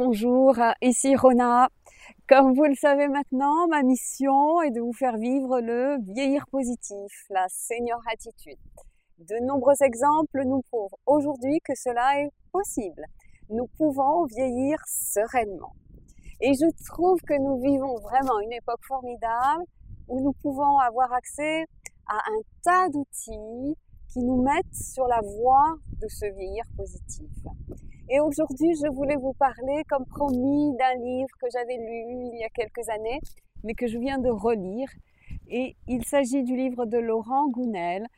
bonjour, ici Rona. Comme vous le savez maintenant, ma mission est de vous faire vivre le vieillir positif, la senior attitude. De nombreux exemples nous prouvent aujourd'hui que cela est possible. Nous pouvons vieillir sereinement. Et je trouve que nous vivons vraiment une époque formidable où nous pouvons avoir accès à un tas d'outils qui nous mettent sur la voie de ce vieillir positif. Et aujourd'hui, je voulais vous parler, comme promis, d'un livre que j'avais lu il y a quelques années, mais que je viens de relire. Et il s'agit du livre de Laurent Gounel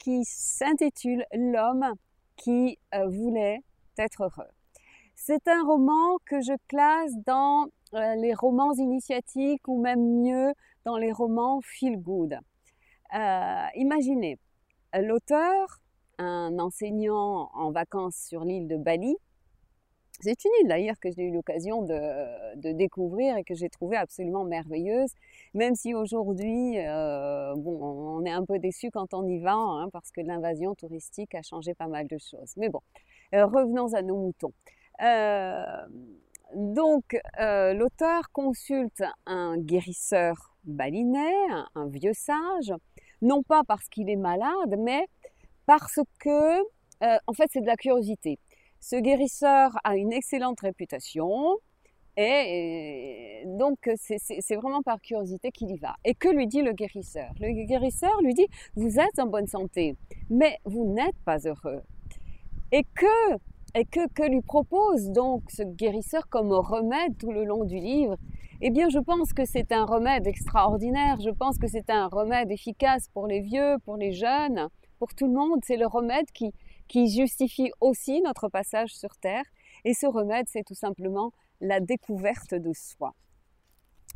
qui s'intitule L'homme qui euh, voulait être heureux. C'est un roman que je classe dans euh, les romans initiatiques ou même mieux dans les romans feel good. Euh, imaginez, l'auteur, un enseignant en vacances sur l'île de Bali, c'est une île d'ailleurs que j'ai eu l'occasion de, découvrir et que j'ai trouvé absolument merveilleuse, même si aujourd'hui, euh, on est un peu déçu quand on y va, hein, parce que l'invasion touristique a changé pas mal de choses. Mais bon, euh, revenons à nos moutons. Euh, donc, l'auteur consulte un guérisseur balinais, un vieux sage, non pas parce qu'il est malade, mais parce que, en fait, c'est de la curiosité. Ce guérisseur a une excellente réputation et, donc c'est vraiment par curiosité qu'il y va. Et que lui dit le guérisseur? Le guérisseur lui dit, vous êtes en bonne santé, mais vous n'êtes pas heureux. Et que, et que, que lui propose donc ce guérisseur comme remède tout le long du livre? Eh bien, je pense que c'est un remède extraordinaire. Je pense que c'est un remède efficace pour les vieux, pour les jeunes, pour tout le monde. C'est le remède qui, qui justifie aussi notre passage sur Terre. Et ce remède, c'est tout simplement la découverte de soi.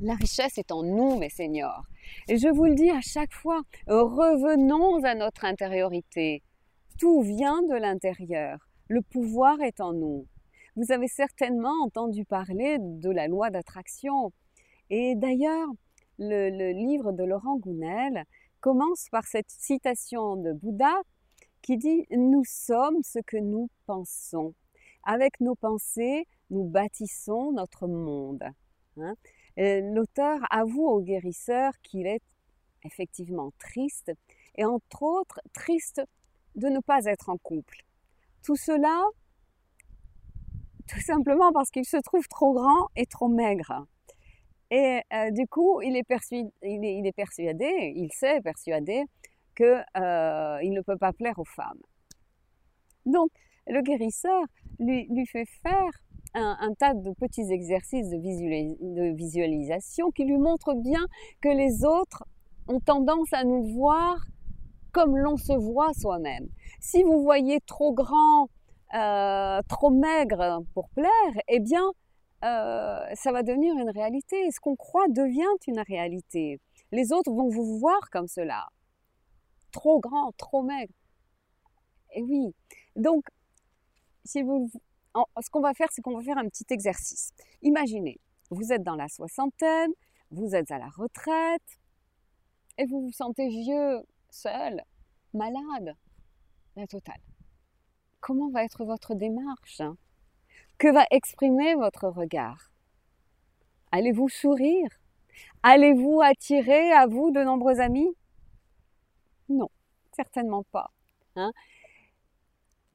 La richesse est en nous, mes seigneurs. Et je vous le dis à chaque fois, revenons à notre intériorité. Tout vient de l'intérieur. Le pouvoir est en nous. Vous avez certainement entendu parler de la loi d'attraction. Et d'ailleurs, le, le, livre de Laurent Gounel commence par cette citation de Bouddha qui dit Nous sommes ce que nous pensons. Avec nos pensées, nous bâtissons notre monde. Hein. L'auteur avoue au guérisseur qu'il est effectivement triste, et entre autres triste de ne pas être en couple. Tout cela, tout simplement parce qu'il se trouve trop grand et trop maigre. Et euh, du coup, il est, il, est, il est persuadé, il s'est persuadé qu'il euh, ne peut pas plaire aux femmes. Donc, le guérisseur lui, fait faire un, tas de petits exercices de, de, visualisation qui lui montrent bien que les autres ont tendance à nous voir comme l'on se voit soi-même. Si vous voyez trop grand, euh, trop maigre pour plaire, eh bien, euh, ça va devenir une réalité. Ce qu'on croit devient une réalité. Les autres vont vous voir comme cela trop grand, trop maigre. Et oui. Donc, si vous, ce qu'on va faire, c'est qu'on va faire un petit exercice. Imaginez, vous êtes dans la soixantaine, vous êtes à la retraite, et vous vous sentez vieux, seul, malade, la totale. Comment va être votre démarche hein? Que va exprimer votre regard? Allez-vous sourire? Allez-vous attirer à vous de nombreux amis? Non, certainement pas. Hein.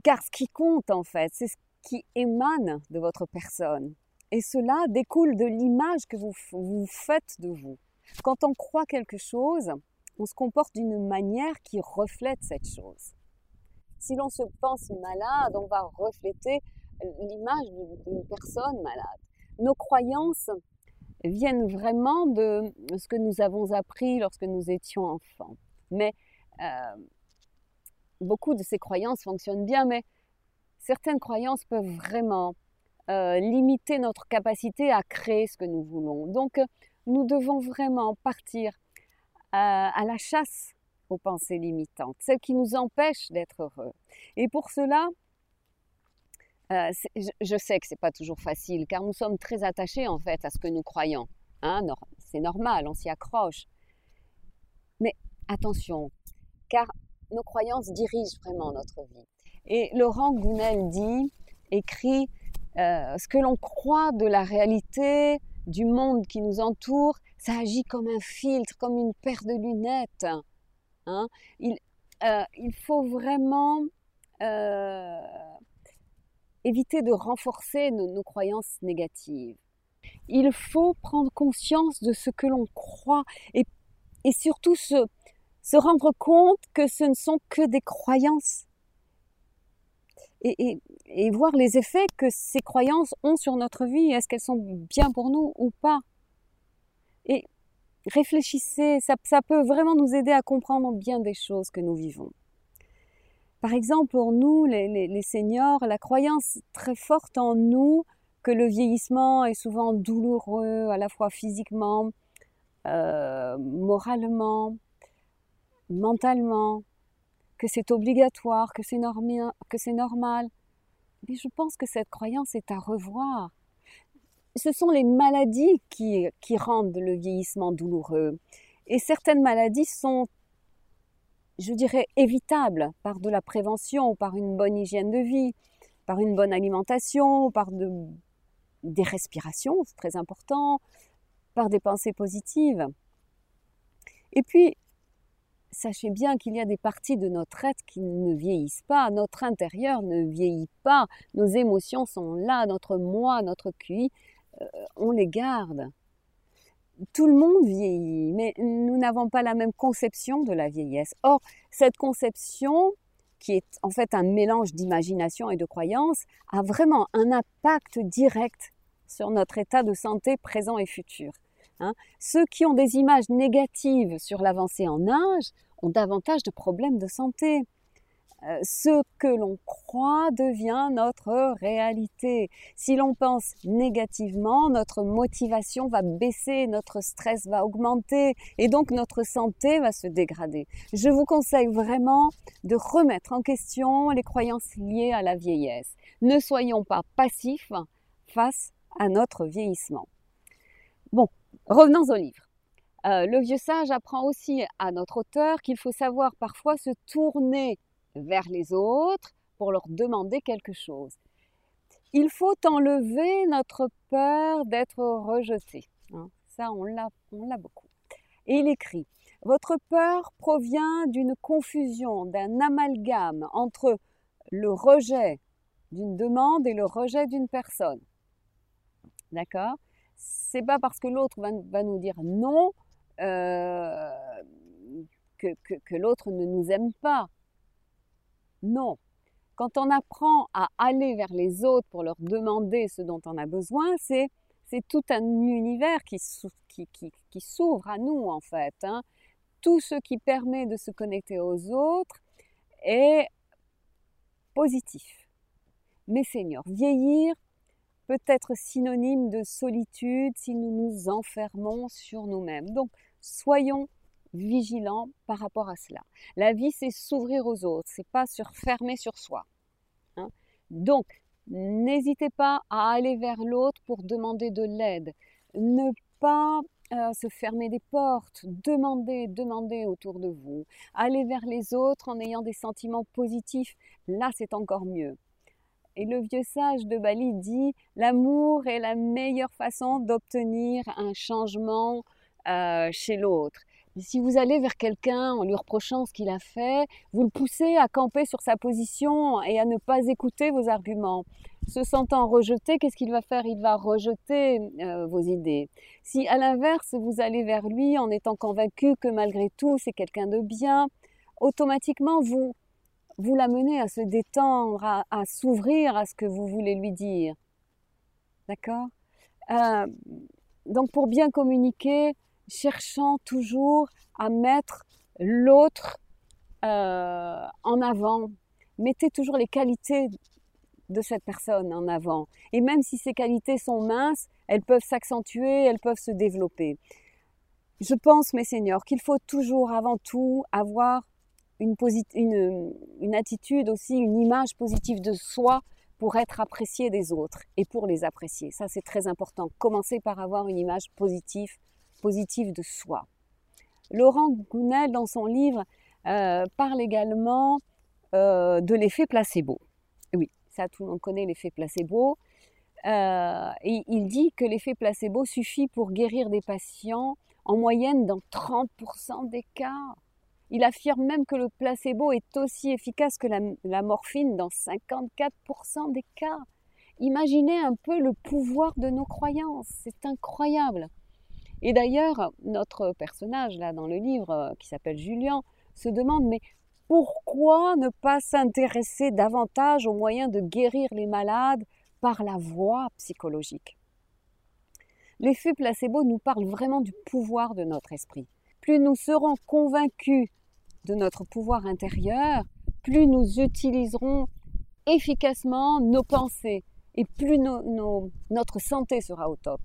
Car ce qui compte en fait, c'est ce qui émane de votre personne. Et cela découle de l'image que vous, vous faites de vous. Quand on croit quelque chose, on se comporte d'une manière qui reflète cette chose. Si l'on se pense malade, on va refléter l'image d'une personne malade. Nos croyances viennent vraiment de ce que nous avons appris lorsque nous étions enfants. Mais beaucoup de ces croyances fonctionnent bien, mais certaines croyances peuvent vraiment euh, limiter notre capacité à créer ce que nous voulons. Donc, nous devons vraiment partir à, la chasse aux pensées limitantes, celles qui nous empêchent d'être heureux. Et pour cela, euh, je, sais que c'est pas toujours facile, car nous sommes très attachés en fait à ce que nous croyons. Hein, c'est normal, on s'y accroche. Mais attention, car nos croyances dirigent vraiment notre vie. Et Laurent Gounel dit, écrit, euh, ce que l'on croit de la réalité, du monde qui nous entoure, ça agit comme un filtre, comme une paire de lunettes. Hein. Il, euh, faut vraiment euh, éviter de renforcer nos, croyances négatives. Il faut prendre conscience de ce que l'on croit et, et surtout se, se rendre compte que ce ne sont que des croyances et, voir les effets que ces croyances ont sur notre vie. Est-ce qu'elles sont bien pour nous ou pas? Et réfléchissez, ça, peut vraiment nous aider à comprendre bien des choses que nous vivons. Par exemple, pour nous, les, seniors, la croyance très forte en nous que le vieillissement est souvent douloureux, à la fois physiquement, euh, moralement, mentalement, que c'est obligatoire, que c'est normal. Mais je pense que cette croyance est à revoir. Ce sont les maladies qui, rendent le vieillissement douloureux. Et certaines maladies sont, je dirais, évitables par de la prévention, par une bonne hygiène de vie, par une bonne alimentation, par de, des respirations, c'est très important, par des pensées positives. Et puis, sachez bien qu'il y a des parties de notre être qui ne vieillissent pas, notre intérieur ne vieillit pas, nos émotions sont là, notre moi, notre QI, euh, on les garde. Tout le monde vieillit, mais nous n'avons pas la même conception de la vieillesse. Or, cette conception, qui est en fait un mélange d'imagination et de croyance, a vraiment un impact direct sur notre état de santé présent et futur. Hein. Ceux qui ont des images négatives sur l'avancée en âge ont davantage de problèmes de santé. Euh, ce que l'on croit devient notre réalité. Si l'on pense négativement, notre motivation va baisser, notre stress va augmenter et donc notre santé va se dégrader. Je vous conseille vraiment de remettre en question les croyances liées à la vieillesse. Ne soyons pas passifs face à notre vieillissement. Bon, revenons au livre. Euh, le vieux sage apprend aussi à notre auteur qu'il faut savoir parfois se tourner vers les autres pour leur demander quelque chose. Il faut enlever notre peur d'être rejeté. Hein. Ça, on l'a, on l'a beaucoup. Et il écrit, votre peur provient d'une confusion, d'un amalgame entre le rejet d'une demande et le rejet d'une personne. D'accord? C'est pas parce que l'autre va nous dire non euh, que, l'autre ne nous aime pas. Non. Quand on apprend à aller vers les autres pour leur demander ce dont on a besoin, c'est tout un univers qui s'ouvre à nous en fait. Hein. Tout ce qui permet de se connecter aux autres est positif. Mais Seigneur, vieillir peut être synonyme de solitude si nous nous enfermons sur nous-mêmes. Donc, soyons vigilants par rapport à cela. La vie, c'est s'ouvrir aux autres, c'est pas se fermer sur soi. Hein. Donc, n'hésitez pas à aller vers l'autre pour demander de l'aide. Ne pas euh, se fermer des portes, demandez, demandez autour de vous. Allez vers les autres en ayant des sentiments positifs. Là, c'est encore mieux. Et le vieux sage de Bali dit, l'amour est la meilleure façon d'obtenir un changement euh, chez l'autre. Si vous allez vers quelqu'un en lui reprochant ce qu'il a fait, vous le poussez à camper sur sa position et à ne pas écouter vos arguments. Se sentant rejeté, qu'est-ce qu'il va faire? Il va rejeter euh, vos idées. Si à l'inverse, vous allez vers lui en étant convaincu que malgré tout, c'est quelqu'un de bien, automatiquement, vous, vous l'amenez à se détendre, à, s'ouvrir à ce que vous voulez lui dire. D'accord? Euh, Donc pour bien communiquer, cherchant toujours à mettre l'autre euh, en avant. Mettez toujours les qualités de cette personne en avant. Et même si ces qualités sont minces, elles peuvent s'accentuer, elles peuvent se développer. Je pense, mes seigneurs, qu'il faut toujours avant tout avoir une, une, attitude aussi, une image positive de soi pour être apprécié des autres et pour les apprécier. Ça, c'est très important. Commencez par avoir une image positive positive de soi. Laurent Gounel, dans son livre, euh, parle également euh, de l'effet placebo. Oui, ça tout le monde connaît l'effet placebo. Euh, il dit que l'effet placebo suffit pour guérir des patients en moyenne dans 30% des cas. Il affirme même que le placebo est aussi efficace que la, morphine dans 54% des cas. Imaginez un peu le pouvoir de nos croyances, c'est incroyable. Et d'ailleurs, notre personnage là dans le livre euh, qui s'appelle Julien se demande mais pourquoi ne pas s'intéresser davantage aux moyens de guérir les malades par la voie psychologique? L'effet placebo nous parle vraiment du pouvoir de notre esprit. Plus nous serons convaincus de notre pouvoir intérieur, plus nous utiliserons efficacement nos pensées et plus notre santé sera au top.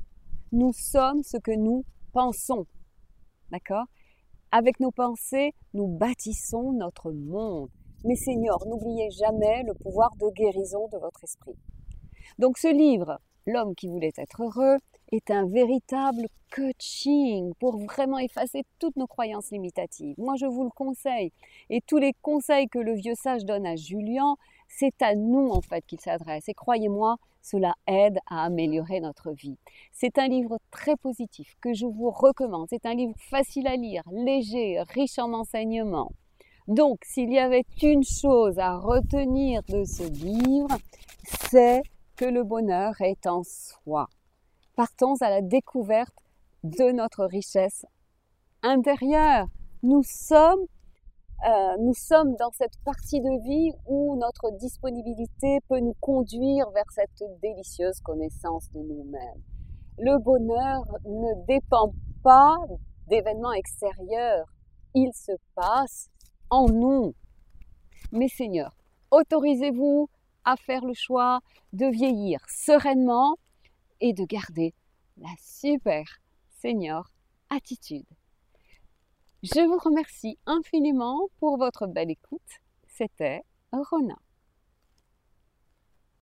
Nous sommes ce que nous pensons. D'accord? Avec nos pensées, nous bâtissons notre monde. Mais Seigneur, n'oubliez jamais le pouvoir de guérison de votre esprit. Donc ce livre, L'homme qui voulait être heureux, est un véritable coaching pour vraiment effacer toutes nos croyances limitatives. Moi, je vous le conseille. Et tous les conseils que le vieux sage donne à Julien, c'est à nous en fait qu'il s'adresse. Et croyez-moi, cela aide à améliorer notre vie. C'est un livre très positif que je vous recommande. C'est un livre facile à lire, léger, riche en enseignements. Donc, s'il y avait une chose à retenir de ce livre, c'est que le bonheur est en soi partons à la découverte de notre richesse intérieure. Nous sommes, euh, nous sommes dans cette partie de vie où notre disponibilité peut nous conduire vers cette délicieuse connaissance de nous-mêmes. Le bonheur ne dépend pas d'événements extérieurs, il se passe en nous. Mais Seigneur, autorisez-vous à faire le choix de vieillir sereinement et de garder la super senior attitude. Je vous remercie infiniment pour votre belle écoute. C'était Rona.